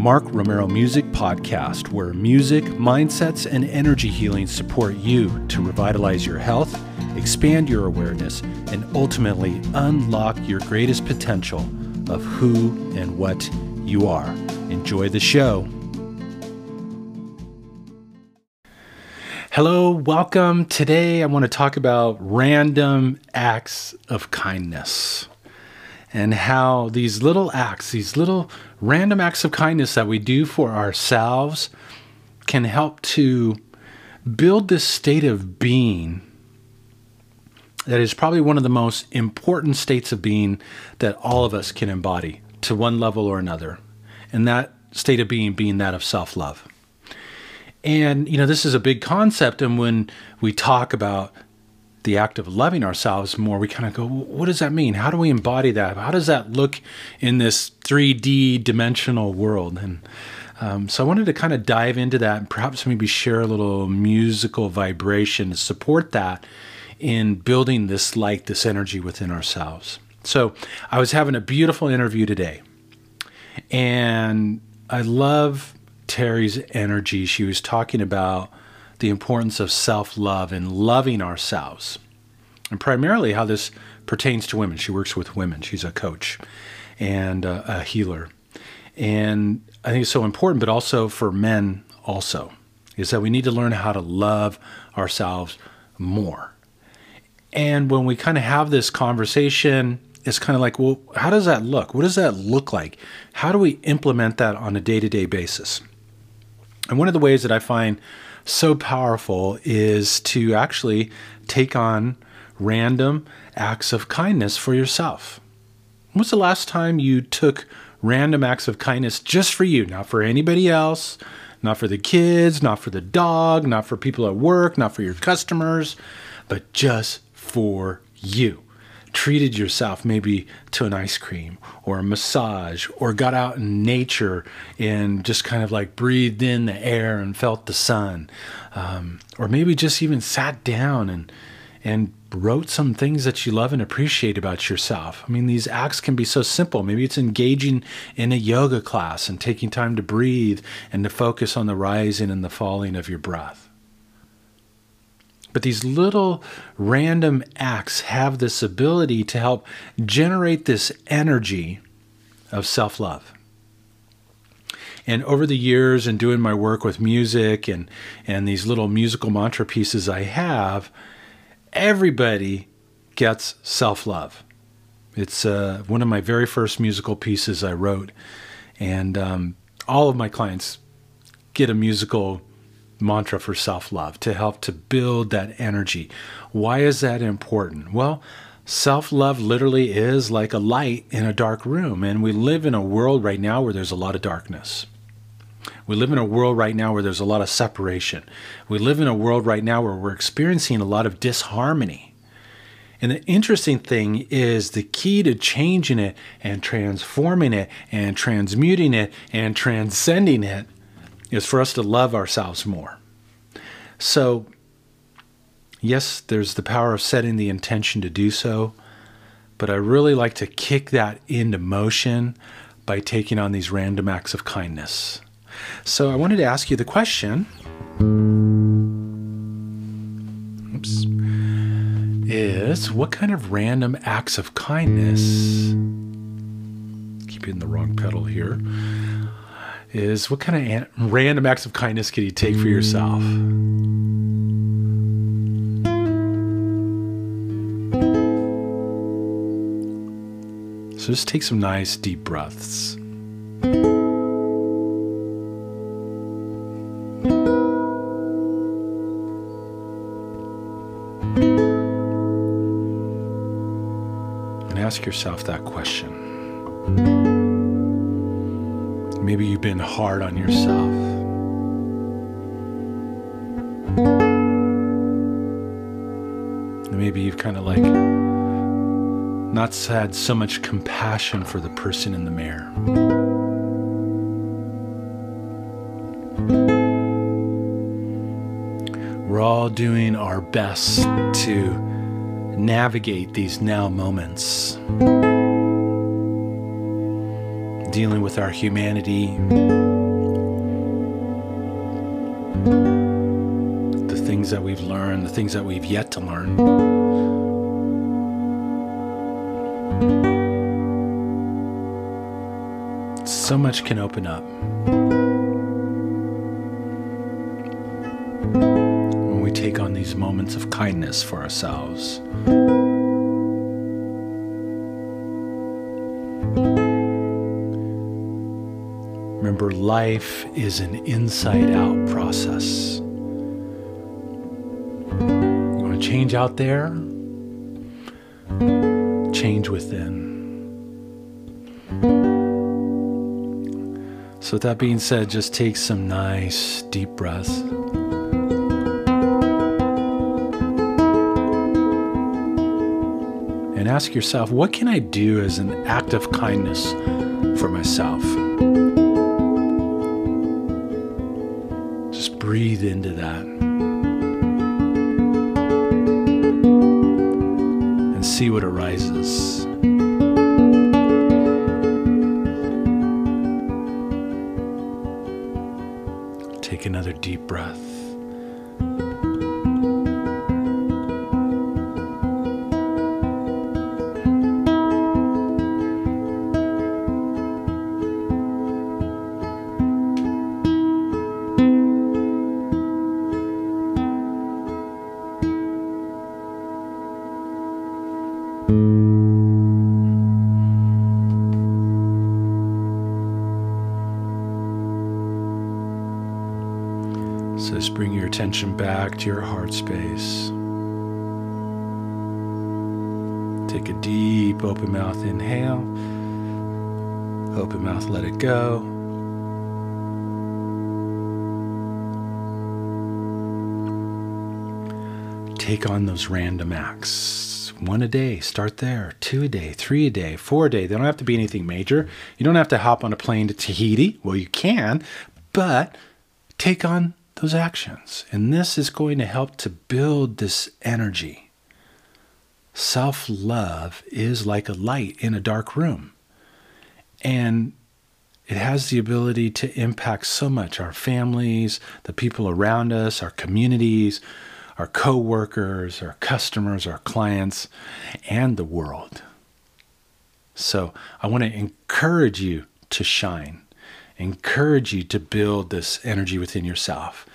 Mark Romero Music Podcast, where music, mindsets, and energy healing support you to revitalize your health, expand your awareness, and ultimately unlock your greatest potential of who and what you are. Enjoy the show. Hello, welcome. Today I want to talk about random acts of kindness and how these little acts, these little random acts of kindness that we do for ourselves, can help to build this state of being that is probably one of the most important states of being that all of us can embody to one level or another. And that state of being being that of self love. And, you know, this is a big concept. And when we talk about the act of loving ourselves more, we kind of go, what does that mean? How do we embody that? How does that look in this 3D dimensional world? And um, so I wanted to kind of dive into that and perhaps maybe share a little musical vibration to support that in building this light, this energy within ourselves. So I was having a beautiful interview today, and I love Terry's energy. She was talking about the importance of self love and loving ourselves, and primarily how this pertains to women. She works with women, she's a coach and a, a healer. And I think it's so important, but also for men, also, is that we need to learn how to love ourselves more. And when we kind of have this conversation, it's kind of like, well, how does that look? What does that look like? How do we implement that on a day to day basis? And one of the ways that I find so powerful is to actually take on random acts of kindness for yourself. When's the last time you took random acts of kindness just for you, not for anybody else, not for the kids, not for the dog, not for people at work, not for your customers, but just for you? Treated yourself maybe to an ice cream or a massage or got out in nature and just kind of like breathed in the air and felt the sun um, or maybe just even sat down and and wrote some things that you love and appreciate about yourself. I mean, these acts can be so simple. Maybe it's engaging in a yoga class and taking time to breathe and to focus on the rising and the falling of your breath. But these little random acts have this ability to help generate this energy of self love. And over the years and doing my work with music and, and these little musical mantra pieces I have, everybody gets self love. It's uh, one of my very first musical pieces I wrote. And um, all of my clients get a musical mantra for self love to help to build that energy. Why is that important? Well, self love literally is like a light in a dark room. And we live in a world right now where there's a lot of darkness. We live in a world right now where there's a lot of separation. We live in a world right now where we're experiencing a lot of disharmony. And the interesting thing is the key to changing it and transforming it and transmuting it and transcending it is for us to love ourselves more. So, yes, there's the power of setting the intention to do so, but I really like to kick that into motion by taking on these random acts of kindness. So, I wanted to ask you the question. Oops. Is what kind of random acts of kindness? Keep hitting the wrong pedal here is what kind of random acts of kindness can you take for yourself? So just take some nice deep breaths. And ask yourself that question. Maybe you've been hard on yourself. Maybe you've kind of like not had so much compassion for the person in the mirror. We're all doing our best to navigate these now moments dealing with our humanity, the things that we've learned, the things that we've yet to learn. So much can open up. when we Take on these moments of kindness for ourselves. Life is an inside out process. You want to change out there? Change within. So, with that being said, just take some nice deep breaths. And ask yourself, what can I do as an act of kindness for myself? Breathe into that. And see what arises. Take another deep breath. So just bring your attention back to your heart space. Take a deep open mouth inhale. Open mouth, let it go. Take on those random acts. One a day, start there. Two a day, three a day, four a day. They don't have to be anything major. You don't have to hop on a plane to Tahiti. Well, you can, but take on those actions. And this is going to help to build this energy. Self love is like a light in a dark room. And it has the ability to impact so much our families, the people around us, our communities, our co workers, our customers, our clients, and the world. So I want to encourage you to shine encourage you to build this energy within yourself.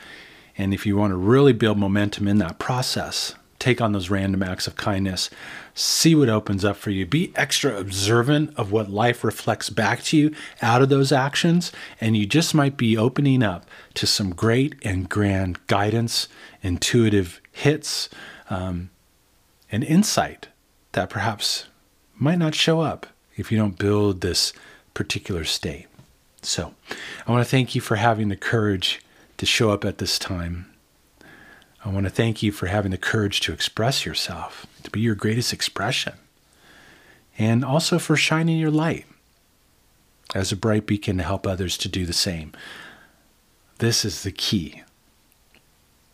And if you want to really build momentum in that process, take on those random acts of kindness, see what opens up for you. Be extra observant of what life reflects back to you out of those actions, and you just might be opening up to some great and grand guidance, intuitive hits, um, and insight that perhaps might not show up if you don't build this particular state. So, I want to thank you for having the courage to show up at this time. I want to thank you for having the courage to express yourself, to be your greatest expression, and also for shining your light as a bright beacon to help others to do the same. This is the key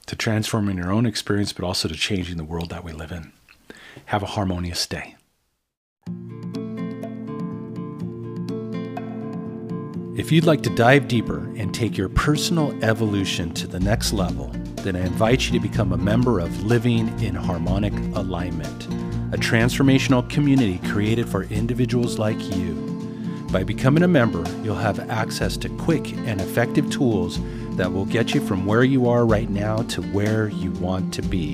to transforming your own experience, but also to changing the world that we live in. Have a harmonious day. If you'd like to dive deeper and take your personal evolution to the next level, then I invite you to become a member of Living in Harmonic Alignment, a transformational community created for individuals like you. By becoming a member, you'll have access to quick and effective tools that will get you from where you are right now to where you want to be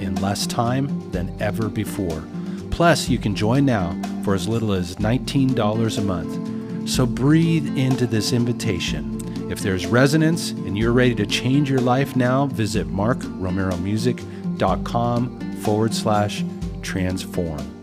in less time than ever before. Plus, you can join now for as little as $19 a month so breathe into this invitation. If there's resonance and you're ready to change your life now, visit markromeromusic.com forward slash transform.